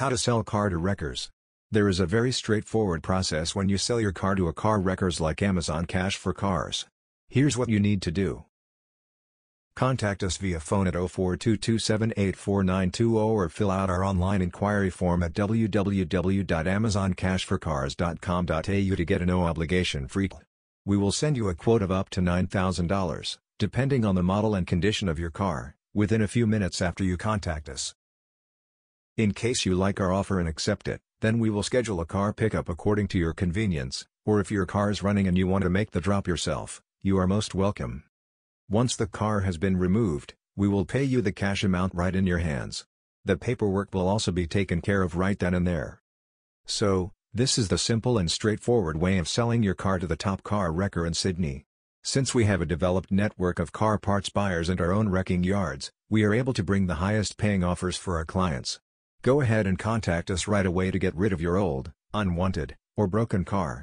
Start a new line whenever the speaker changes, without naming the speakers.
How to sell car to wreckers. There is a very straightforward process when you sell your car to a car wreckers like Amazon Cash for Cars. Here's what you need to do. Contact us via phone at 0422784920 or fill out our online inquiry form at www.amazoncashforcars.com.au to get a no-obligation free We will send you a quote of up to $9,000, depending on the model and condition of your car, within a few minutes after you contact us. In case you like our offer and accept it, then we will schedule a car pickup according to your convenience, or if your car is running and you want to make the drop yourself, you are most welcome. Once the car has been removed, we will pay you the cash amount right in your hands. The paperwork will also be taken care of right then and there. So, this is the simple and straightforward way of selling your car to the top car wrecker in Sydney. Since we have a developed network of car parts buyers and our own wrecking yards, we are able to bring the highest paying offers for our clients. Go ahead and contact us right away to get rid of your old, unwanted, or broken car.